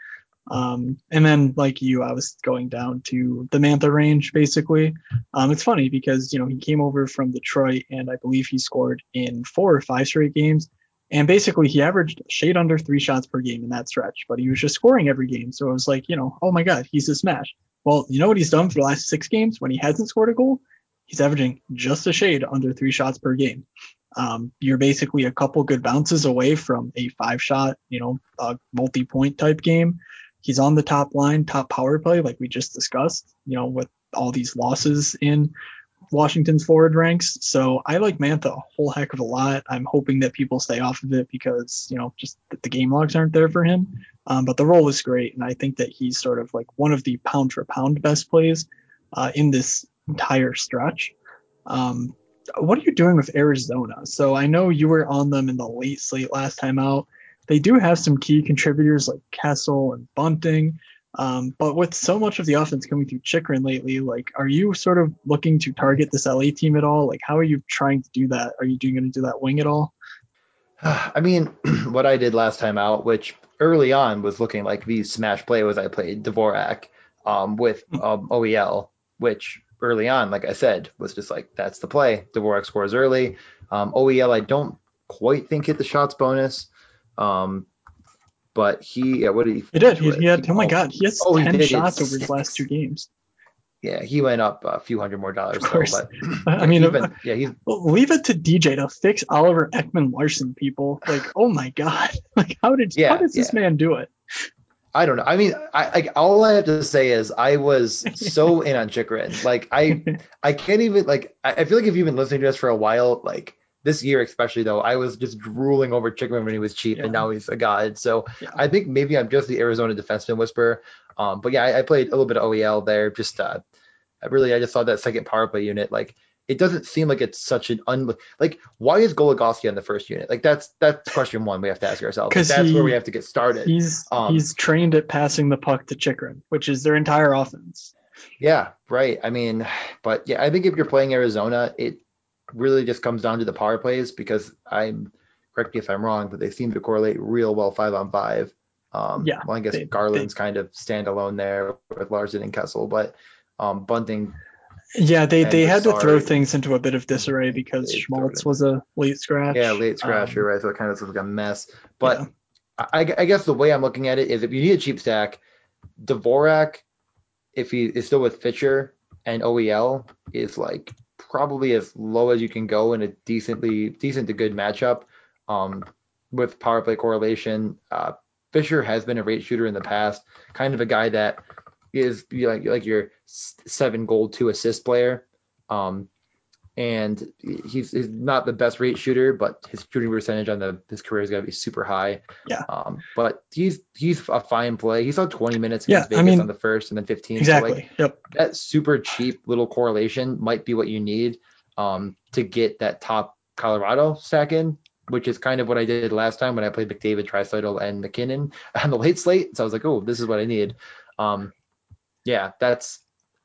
Um, and then like you, I was going down to the Mantha range basically. Um, it's funny because you know he came over from Detroit and I believe he scored in four or five straight games. And basically he averaged shade under three shots per game in that stretch, but he was just scoring every game. So it was like, you know, oh my God, he's a smash. Well, you know what he's done for the last six games when he hasn't scored a goal? He's averaging just a shade under three shots per game. Um, you're basically a couple good bounces away from a five shot, you know, a multi point type game he's on the top line, top power play, like we just discussed, you know, with all these losses in Washington's forward ranks. So I like Mantha a whole heck of a lot. I'm hoping that people stay off of it because, you know, just the game logs aren't there for him. Um, but the role is great. And I think that he's sort of like one of the pound for pound best plays uh, in this entire stretch. Um, what are you doing with Arizona? So I know you were on them in the late slate last time out. They do have some key contributors like Kessel and Bunting. Um, but with so much of the offense coming through Chychrun lately, like, are you sort of looking to target this LA team at all? Like, how are you trying to do that? Are you doing going to do that wing at all? [sighs] I mean, [clears throat] what I did last time out, which early on was looking like the smash play, was I played Dvorak um, with hmm. um, OEL, which early on, like I said, was just like that's the play. Dvorak scores early. Um, OEL, I don't quite think hit the shots bonus. Um, but he, yeah, what did he? He did. He, he, had. Oh my God, he has oh, ten he shots over his last two games. Yeah, he went up a few hundred more dollars. Of course. Though, [laughs] I mean, uh, [laughs] yeah, he's leave it to DJ to fix Oliver Ekman-Larsson, people. Like, oh my god, [laughs] like how did Yeah, how does this man do it? I don't know. I mean, I, I all I have to say is I was so in on Chychrun. Like I I can't even like I, I feel like if you've been listening to us for a while, like this year especially though, I was just drooling over Chychrun when he was cheap Yeah. and now he's a god. So Yeah. I think maybe I'm just the Arizona defenseman whisperer. Um, but yeah, I, I played a little bit of OEL there. Just uh, I really I just saw that second power play unit. Like it doesn't seem like it's such an un like why is Goligoski on the first unit? Like that's that's question one we have to ask ourselves. Like, 'Cause that's he- where we have to get started. He's Um, he's trained at passing the puck to Chychrun, which is their entire offense. Yeah, right. I mean, but yeah, I think if you're playing Arizona, it really just comes down to the power plays because I'm correct me if I'm wrong, but they seem to correlate real well five on five. Um, Yeah, well, I guess they- Garland's kind of standalone there with Larsson and Kessel, but um, Bunting, Yeah, they they had to throw things into a bit of disarray because They Schmaltz was a late scratch. yeah, late scratch. Um, right? So it kind of looks like a mess. But yeah. I, I guess the way I'm looking at it is if you need a cheap stack, Dvorak, if he is still with Fischer and OEL, is like probably as low as you can go in a decently decent to good matchup. Um, with power play correlation, uh, Fischer has been a rate shooter in the past, kind of a guy that is like like your seven goal two assist player. Um, and he's, he's not the best rate shooter, but his shooting percentage on the his career is gonna be super high. Yeah. Um, but he's he's a fine play. He saw 20 minutes Yeah, against I Vegas mean- on the first and then 15. So, exactly. like, yep. that super cheap little correlation might be what you need um, to get that top Colorado stack in, which is kind of what I did last time when I played McDavid, Tricycle, and MacKinnon [laughs] on the late slate. So I was like, oh, this is what I need. Um, yeah, that's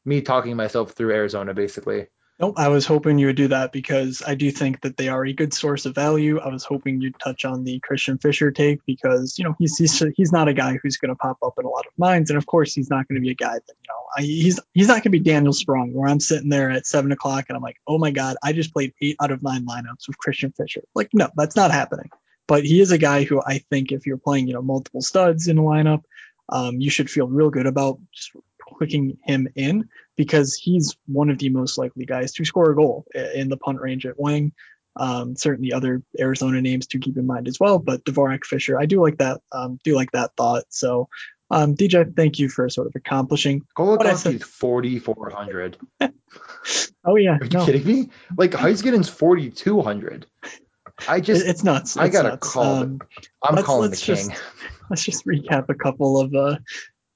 me talking myself through Arizona, basically. Nope, I was hoping you would do that because I do think that they are a good source of value. I was hoping you'd touch on the Christian Fischer take because you know he's he's, he's not a guy who's going to pop up in a lot of minds, and of course he's not going to be a guy that you know I, he's he's not going to be Daniel Sprong where I'm sitting there at seven o'clock and I'm like, oh my god, I just played eight out of nine lineups with Christian Fischer. Like no, that's not happening. But he is a guy who I think if you're playing you know multiple studs in a lineup, um, you should feel real good about just clicking him in because he's one of the most likely guys to score a goal in the punt range at wing. Um, certainly other Arizona names to keep in mind as well, but Dvorak Fischer, I do like that. Um, do like that thought. So, um, DJ, thank you for sort of accomplishing. I said- 4,400. [laughs] Oh yeah, Are you no, kidding me? Like Heiskanen's 4,200. I just, it's nuts. I gotta nuts. call Um, I'm let's- calling let's the just- king. [laughs] let's just recap a couple of uh,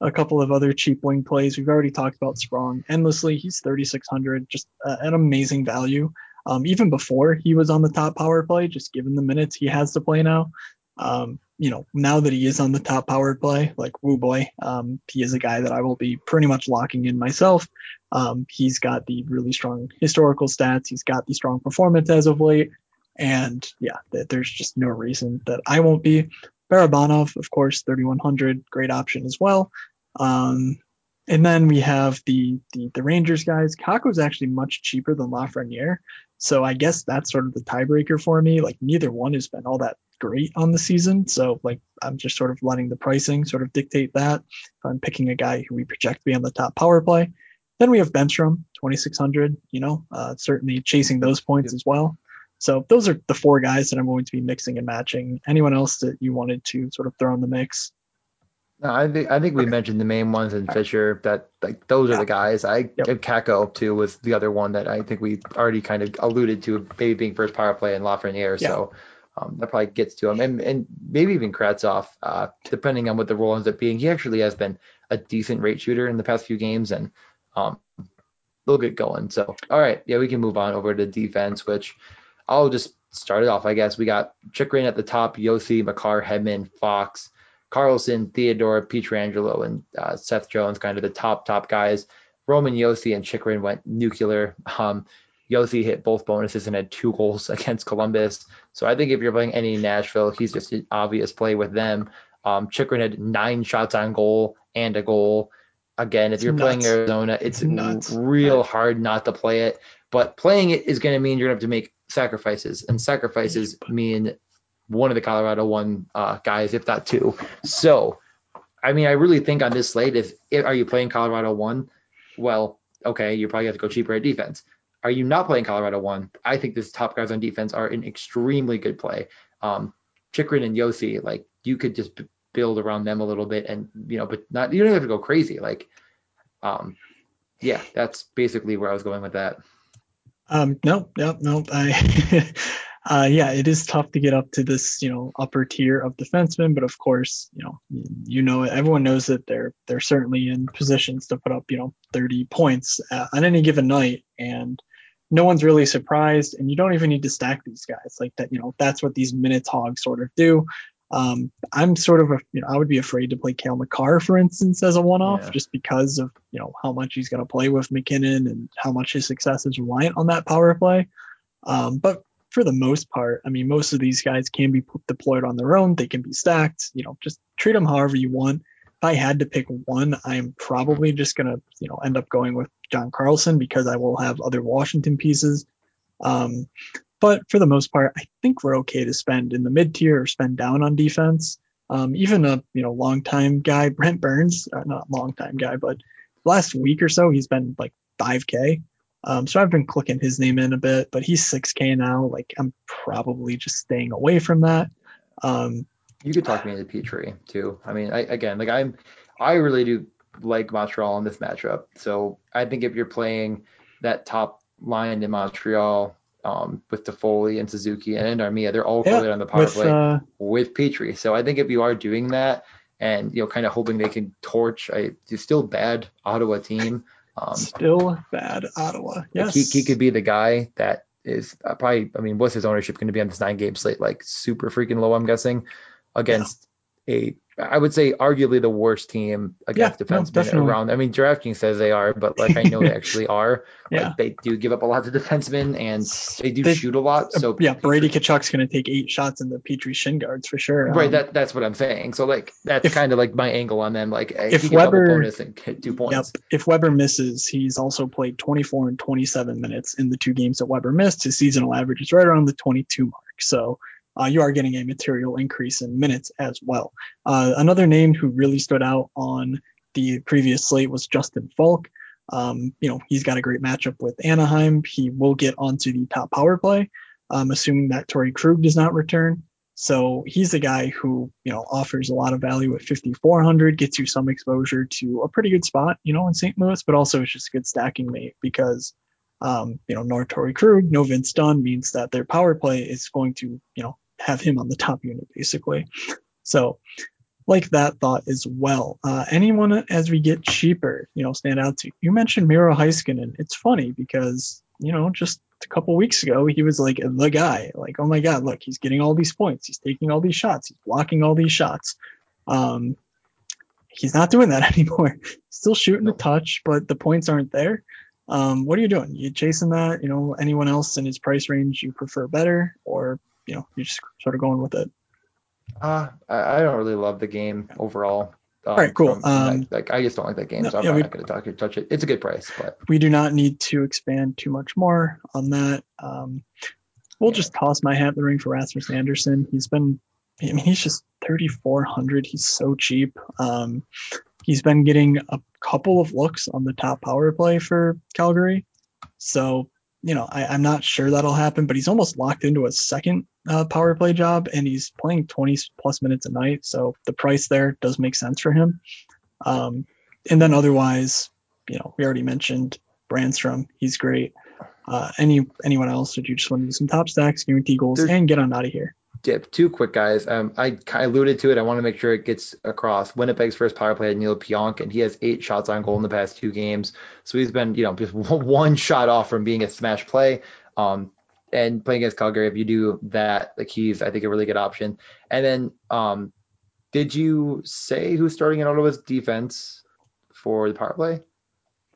a couple of other cheap wing plays. We've already talked about Sprong endlessly. He's 3600, just uh, an amazing value. Um, even before he was on the top power play, just given the minutes he has to play now. Um, you know, now that he is on the top power play, like woo boy, um, he is a guy that I will be pretty much locking in myself. Um, he's got the really strong historical stats. He's got the strong performance as of late. And yeah, there's just no reason that I won't be. Barabanov, of course, 3100, great option as well. Um, and then we have the, the the Rangers guys. Kakko's actually much cheaper than Lafreniere, so I guess that's sort of the tiebreaker for me. Like neither one has been all that great on the season, so like I'm just sort of letting the pricing sort of dictate that. If I'm picking a guy who we project to be on the top power play, then we have Bemstrom, 2600. You know, uh, certainly chasing those points as well. So those are the four guys that I'm going to be mixing and matching. Anyone else that you wanted to sort of throw in the mix? No, I think I think we mentioned the main ones in Fischer. That like those are the guys. I Yep. Kakko too was the other one that I think we already kind of alluded to, maybe being first power play and Lafreniere. So um, that probably gets to him, and and maybe even Kravtsov, uh, depending on what the role ends up being. He actually has been a decent rate shooter in the past few games, and um, they'll get going. So all right, yeah, we can move on over to defense, which I'll just start it off. I guess we got Chychrun at the top, Josi, Makar, Hedman, Fox. Carlson, Theodore, Pietrangelo, and uh, Seth Jones, kind of the top top guys. Roman Josi and Chychrun went nuclear. Um, Josi hit both bonuses and had two goals [laughs] against Columbus. So I think if you're playing any Nashville, he's just an obvious play with them. Um, Chychrun had nine shots on goal and a goal. Again, if you're playing. Arizona, it's It's nuts. real hard not to play it. But playing it is going to mean you're going to have to make sacrifices, and sacrifices mean one of the Colorado one uh, guys, if not two. So, I mean, I really think on this slate, if, if are you playing Colorado one, well, okay, you probably have to go cheaper at defense. Are you not playing Colorado one? I think this top guys on defense are an extremely good play. Um, Chychrun and Josi, like you could just b- build around them a little bit, and you know, but not you don't have to go crazy. Like, um, yeah, that's basically where I was going with that. Um, no, no, no. I, [laughs] uh, yeah, it is tough to get up to this, you know, upper tier of defensemen, but of course, you know, you know, everyone knows that they're they're certainly in positions to put up, you know, 30 points uh, on any given night, and no one's really surprised. And you don't even need to stack these guys like that. You know, that's what these minutes hogs sort of do. Um, I'm sort of a, you know, I would be afraid to play Cale Makar, for instance, as a one-off, yeah. just because of you know how much he's going to play with MacKinnon and how much his success is reliant on that power play. Um, but for the most part, I mean, most of these guys can be deployed on their own. They can be stacked. You know, just treat them however you want. If I had to pick one, I'm probably just gonna, you know, end up going with John Carlson because I will have other Washington pieces. Um, but for the most part, I think we're okay to spend in the mid tier or spend down on defense. Um, even a you know long time guy, Brent Burns, uh, not long time guy, but last week or so he's been like 5K. Um, so I've been clicking his name in a bit, but he's 6K now. Like I'm probably just staying away from that. Um, you could talk me into Petry too. I mean, I, again, like I'm, I really do like Montreal in this matchup. So I think if you're playing that top line in Montreal, um, with Toffoli and Suzuki and Armia. They're all yeah, on the power with, play uh, with Petry. So I think if you are doing that and you know kind of hoping they can torch a still bad Ottawa team. Um, still bad Ottawa. Yes, he, he could be the guy that is uh, probably. I mean, what's his ownership going to be on this nine game slate? Like super freaking low, I'm guessing, against yeah. a I would say arguably the worst team against yeah, defensemen no, around. I mean, DraftKings says they are, but like I know they [laughs] actually are. yeah. Like they do give up a lot to defensemen and they do they, shoot a lot. So yeah, Brady Tkachuk's going to take eight shots in the Petry shin guards for sure. Right. Um, that that's what I'm saying. So like that's kind of like my angle on them. Like if Weber bonus and two points. Yep, if Weber misses, he's also played 24 and 27 minutes in the two games that Weber missed. His seasonal average is right around the 22 mark. So uh, you are getting a material increase in minutes as well. Uh, another name who really stood out on the previous slate was Justin Faulk. Um, you know, he's got a great matchup with Anaheim. He will get onto the top power play, um, assuming that Torey Krug does not return. So he's a guy who, you know, offers a lot of value at 5,400, gets you some exposure to a pretty good spot, you know, in St. Louis, but also it's just a good stacking mate because, um, you know, no Torey Krug, no Vince Dunn means that their power play is going to, you know, have him on the top unit basically. So like that thought as well. Uh, anyone as we get cheaper, you know, stand out to you mentioned Miro Heiskanen. It's funny because you know just a couple weeks ago he was like the guy, like oh my god, look he's getting all these points, he's taking all these shots, he's blocking all these shots. Um, he's not doing that [laughs] anymore. Still shooting a touch, but the points aren't there. Um, what are you doing? You chasing that? You know, anyone else in his price range you prefer better, or you know you're just sort of going with it. Uh, I, I don't really love the game overall. Um, All right, cool. From, um, like, like, I just don't like that game, no, so I'm yeah, not going to talk touch it. It's a good price, but we do not need to expand too much more on that. Um, we'll yeah. just toss my hat in the ring for Rasmus Anderson. He's been, I mean, he's just 3,400. He's so cheap. Um, he's been getting a couple of looks on the top power play for Calgary, so you know, I, am not sure that'll happen, but he's almost locked into a second uh, power play job and he's playing 20 plus minutes a night. So the price there does make sense for him. Um, and then otherwise, you know, we already mentioned Brannstrom. He's great. Uh, any anyone else? Would you just want to do some top stacks, guarantee goals, There's, and get on out of here? Dip. Two quick guys. Um, I, I alluded to it. I want to make sure it gets across. Winnipeg's first power play had Neal Pionk, and he has eight shots on goal in the past two games. So he's been, you know, just [laughs] one shot off from being a smash play. Um, and playing against Calgary, if you do that, like he's, I think, a really good option. And then, um, did you say who's starting in Ottawa's defense for the power play?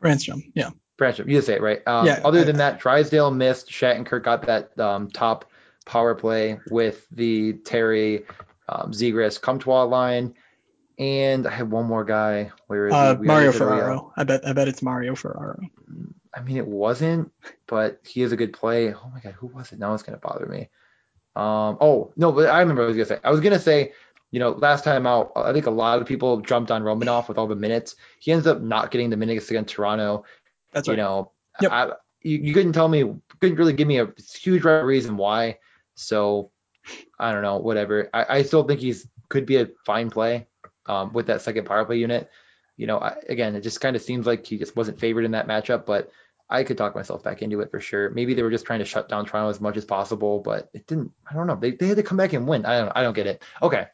Brannstrom, yeah. Brannstrom, you say it right. Um, yeah. Other I, than that, Drysdale missed. Shattenkirk got that um, top power play with the Terry um, Zegras Comtois line. And I have one more guy. Where is uh? Mario Ferraro. I bet I bet it's Mario Ferraro. I mean, it wasn't, but he is a good play. Oh my god, who was it? Now it's gonna bother me. Um, oh no, but I remember what I was gonna say. I was gonna say, you know, last time out, I think a lot of people jumped on Romanov with all the minutes. He ends up not getting the minutes against Toronto, That's right. You know, Yep. I, you, you couldn't tell me, couldn't really give me a huge reason why. So I don't know, whatever. I, I still think he's could be a fine play um, with that second power play unit. You know, I, again, it just kind of seems like he just wasn't favored in that matchup, but I could talk myself back into it for sure. Maybe they were just trying to shut down Toronto as much as possible, but it didn't. I don't know. They, they had to come back and win. I don't. I don't get it. Okay,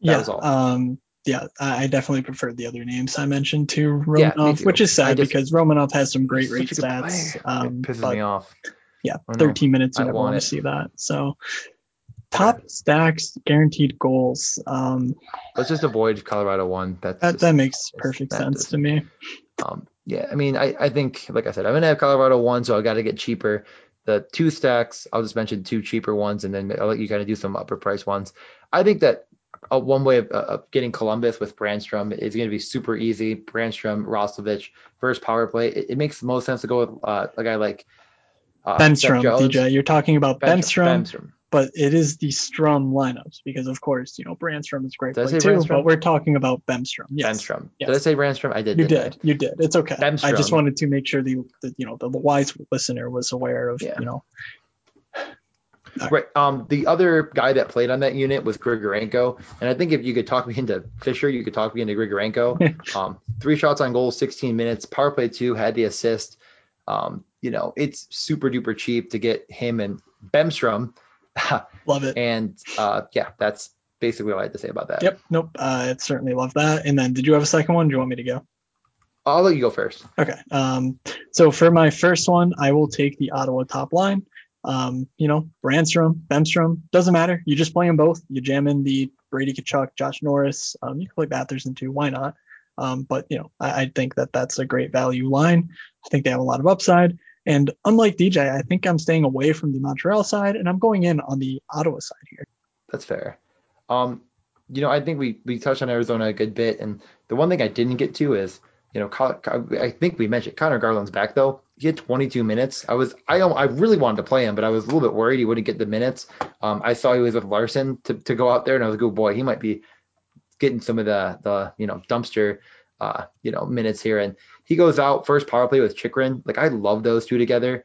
yeah. all. Um, yeah, I definitely preferred the other names I mentioned to Yeah, Romanov, too. which is sad just- because Romanov has some great rate such a good stats. Um, it pisses but me off. Yeah, I know. 13 minutes, I you never want to see that. So, top stacks, guaranteed goals. Um, Let's just avoid Colorado one. That's that just, that makes perfect that sense to me. Um, yeah, I mean, I, I think, like I said, I'm gonna have Colorado one, so I got to get cheaper. The two stacks, I'll just mention two cheaper ones, and then I'll let you kind of do some upper price ones. I think that uh, one way of, uh, of getting Columbus with Brannstrom is going to be super easy. Brannstrom, Roslovic, first power play. It, it makes the most sense to go with uh, a guy like uh, Bemstrom, DJ. You're talking about Bemstrom, Bemstrom. but it is the Strum lineups because, of course, you know Brannstrom is great play too. Brannstrom? But we're talking about Bemstrom. Yes, Bemstrom. Yes. Did I say Brannstrom? I did. you didn't I? You did. It's okay. I just wanted to make sure the, the you know the, the wise listener was aware of Yeah. you know Right. Um, the other guy that played on that unit was Grigorenko, and I think if you could talk me into Fischer, you could talk me into Grigorenko. [laughs] um, three shots on goal, 16 minutes, power play two, had the assist. Um, you know, it's super duper cheap to get him and Bemstrom, [laughs] love it. and uh, yeah, that's basically all I had to say about that. Yep. Nope. Uh, I certainly love that. And then, did you have a second one? Do you want me to go? I'll let you go first. Okay. Um, so for my first one, I will take the Ottawa top line. Um, you know, Brannstrom, Bemstrom, doesn't matter. You just play them both. You jam in the Brady Tkachuk, Josh Norris. Um, you can play Batherson too. Why not? Um, but you know, I, I think that that's a great value line. I think they have a lot of upside. And unlike DJ, I think I'm staying away from the Montreal side and I'm going in on the Ottawa side here. That's fair. Um, you know, I think we we touched on Arizona a good bit, and the one thing I didn't get to is, you know, I think we mentioned Conor Garland's back though. He had 22 minutes. I was I I really wanted to play him, but I was a little bit worried he wouldn't get the minutes. Um, I saw he was with Larsson to, to go out there, and I was like, oh boy, he might be getting some of the the you know dumpster uh you know minutes here, and he goes out first power play with Chychrun. Like I love those two together.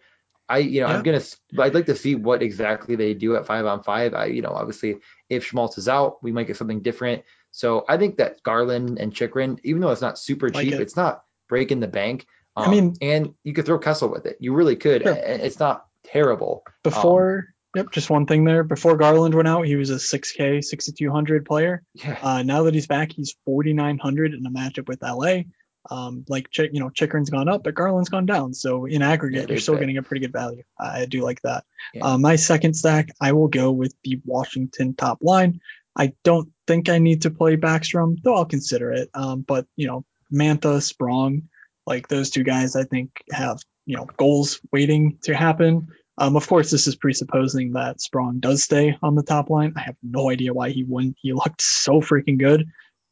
I you know Yeah. I'm gonna I'd like to see what exactly they do at five on five. I you know obviously if Schmaltz is out, we might get something different. So I think that Garland and Chychrun, even though it's not super Like cheap, it. it's not breaking the bank. I mean- and you could throw Kessel with it. You really could. Sure. It's not terrible. Before, yep, just one thing there. Before Garland went out, he was a 6K, 6,200 player. Yeah. Uh, now that he's back, he's 4,900 in a matchup with LA. Um, like you know, Chychrun's gone up, but Garland's gone down. So in aggregate, Yeah, you're still getting a pretty good value. I do like that. Yeah. Uh, my second stack, I will go with the Washington top line. I don't think I need to play Backstrom, though I'll consider it. Um, but you know, Mantha, Sprong, like those two guys, I think have you know goals waiting to happen. Um, of course, this is presupposing that Sprong does stay on the top line. I have no idea why he wouldn't. He looked so freaking good.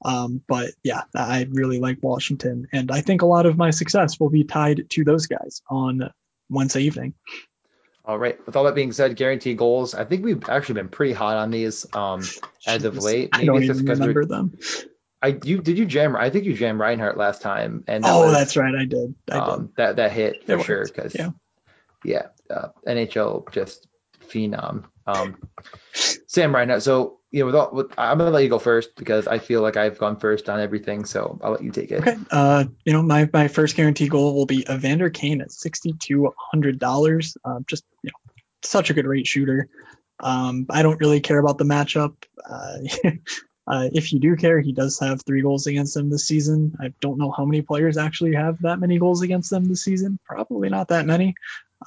Um, but yeah, I really like Washington, and I think a lot of my success will be tied to those guys on Wednesday evening. All right. With all that being said, guaranteed goals. I think we've actually been pretty hot on these um, as of late. I don't even remember them. I you did you jam? I think you jammed Reinhart last time, and that Oh, was, that's right, I did. I did. um, that that hit for It sure because yeah. yeah, uh, NHL just phenom. Um, Sam Reinhart. So you know, with all, with, I'm gonna let you go first because I feel like I've gone first on everything. So I'll let you take it. Okay. Uh, you know, my, my first guarantee goal will be Evander Kane at sixty two hundred dollars. Um, just you know, such a good rate shooter. Um, I don't really care about the matchup. Uh, [laughs] uh, if you do care, he does have three goals against them this season. I don't know how many players actually have that many goals against them this season. Probably not that many.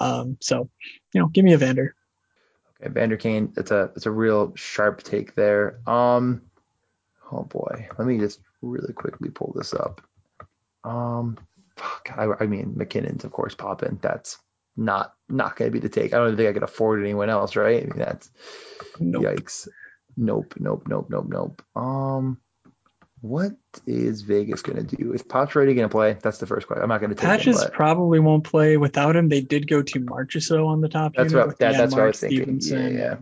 Um, so, you know, give me a Vander. Okay, Vander Kane. It's a it's a real sharp take there. Um, oh boy, let me just really quickly pull this up. Um, fuck, I, I mean MacKinnon's of course popping. That's not not gonna be the take. I don't think I could afford anyone else, right? I mean, that's Nope. yikes. Nope, nope, nope, nope, nope. Um, what is Vegas gonna do? Is Pacioretty gonna play? That's the first question. I'm not gonna take him, Patches but probably won't play without him. They did go to Marchessault on the top that's unit what that, that's what I was thinking. Yeah, Stephenson. yeah.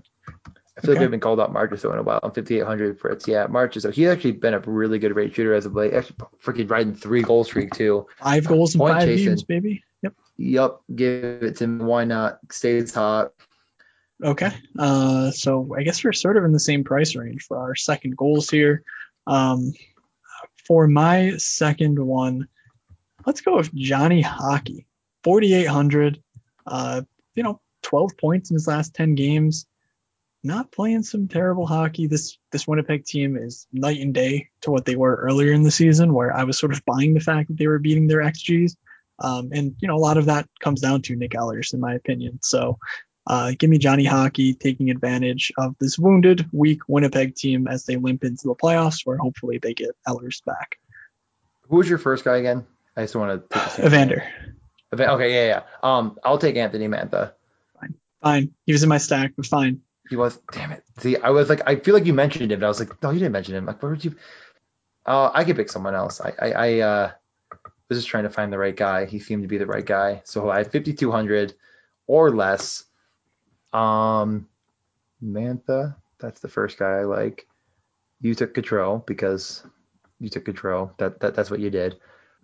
I feel okay. like we've been called out Marchessault in a while. On 5,800 for it. Yeah, Marchessault. He's actually been a really good rate shooter as of late. Actually, freaking riding three goal streak too. Five goals in five chasing. games, baby. Yep. Yep. Give it to him. Why not? Stays hot. Okay. Uh, so I guess we're sort of in the same price range for our second goals here. Um, for my second one, let's go with Johnny Hockey. 4,800. Uh, you know, 12 points in his last 10 games. Not playing some terrible hockey. This this Winnipeg team is night and day to what they were earlier in the season, where I was sort of buying the fact that they were beating their XGs. Um, and you know, a lot of that comes down to Nick Ehlers, in my opinion. So uh, give me Johnny Hockey taking advantage of this wounded, weak Winnipeg team as they limp into the playoffs, where hopefully they get Ehlers back. Who was your first guy again? I just want to take Evander. Okay, yeah, yeah. Um, I'll take Anthony Mantha. Fine, fine. He was in my stack, but fine. He was. Damn it. See, I was like, I feel like you mentioned him, but I was like, no, you didn't mention him. Like, where would you? Uh, I could pick someone else. I, I, I uh, was just trying to find the right guy. He seemed to be the right guy. So I had 5,200 or less. Um, Mantha, that's the first guy I like. You took control because you took control. That, that that's what you did.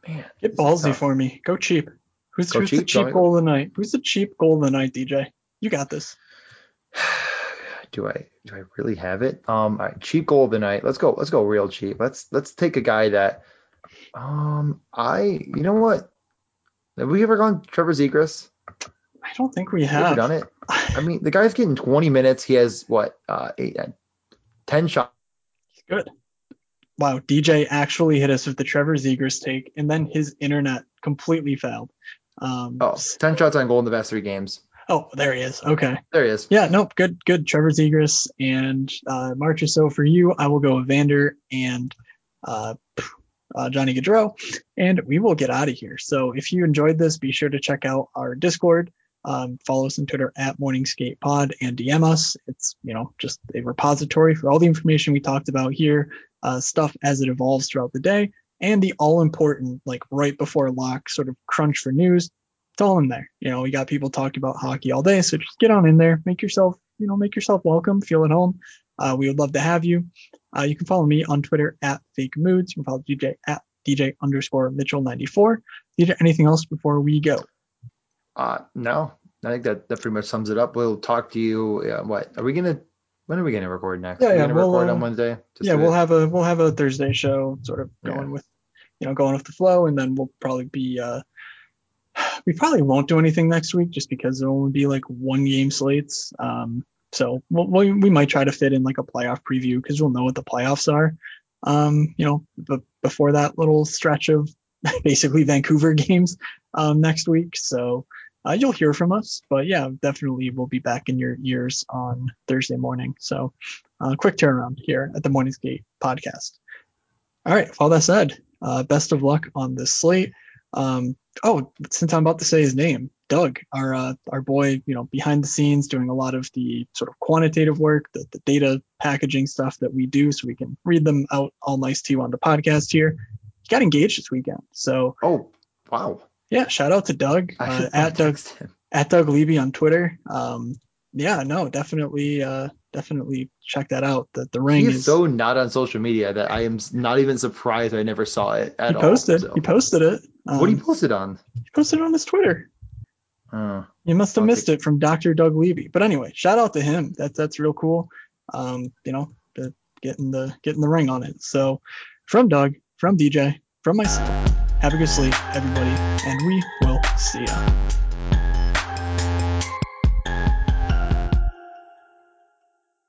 Man, get ballsy for me. Go cheap. Who's, Go who's cheap? the cheap goal of the night? Who's the cheap goal of the night, DJ? You got this. [sighs] do I do I really have it? Um, all right, cheap goal of the night. Let's go. Let's go real cheap. Let's let's take a guy that. Um, I you know what? Have we ever gone Trevor Zegras? I don't think we have. done it. I mean, the guy's getting 20 minutes. He has what? Uh, eight, uh, 10 shots. He's good. Wow, DJ actually hit us with the Trevor Zegras take, and then his internet completely failed. Um, oh, 10 shots on goal in the best three games. Oh, there he is. Okay. There he is. Yeah, nope. Good, good. Trevor Zegras and uh, Marchessault for you. I will go with Vander and uh, uh, Johnny Gaudreau, and we will get out of here. So if you enjoyed this, be sure to check out our Discord. Um, follow us on Twitter at Morningskate Pod and DM us. It's you know just a repository for all the information we talked about here, uh, stuff as it evolves throughout the day, and the all important like right before lock sort of crunch for news it's all in there. You know, we got people talking about hockey all day, so just get on in there, make yourself, you know, make yourself welcome, feel at home. Uh, we would love to have you. Uh, you can follow me on Twitter at Fake Moods. You can follow DJ at DJ underscore Mitchell94. DJ, anything else before we go? Uh, no, I think that that pretty much sums it up. We'll talk to you. Uh, what are we gonna? When are we gonna record next? Yeah, are we yeah, gonna we'll, record uh, on Wednesday. yeah, we'll have a we'll have a Thursday show, sort of going yeah. with, you know, going with the flow, and then we'll probably be uh we probably won't do anything next week just because there will only be like one game slates. Um, so we'll, we we might try to fit in like a playoff preview because we'll know what the playoffs are. Um, you know, but before that little stretch of [laughs] basically Vancouver [laughs] games um, next week. So uh, you'll hear from us. But yeah, definitely we'll be back in your ears on Thursday morning. So uh, quick turnaround here at the Morningskate podcast. All right, with all that said, uh, best of luck on this slate. Um, oh, since I'm about to say his name, Doug, our uh, our boy, you know, behind the scenes doing a lot of the sort of quantitative work, the, the data packaging stuff that we do, so we can read them out all nice to you on the podcast here. He got engaged this weekend, so oh wow, yeah, shout out to Doug [laughs] uh, at Doug at Doug Levy on Twitter. Um, yeah, no, definitely, uh, definitely check that out. That the ring He's is so not on social media that I am not even surprised I never saw it at he posted, all. So. He posted it. Um, what did he posted on? He posted it on his Twitter. Oh, you must have I'll missed take... it from Dr. Doug Levy. But anyway, shout out to him. That's that's real cool. Um, you know, getting the getting the ring on it. So from Doug, from DJ, from myself, have a good sleep, everybody, and we will see ya.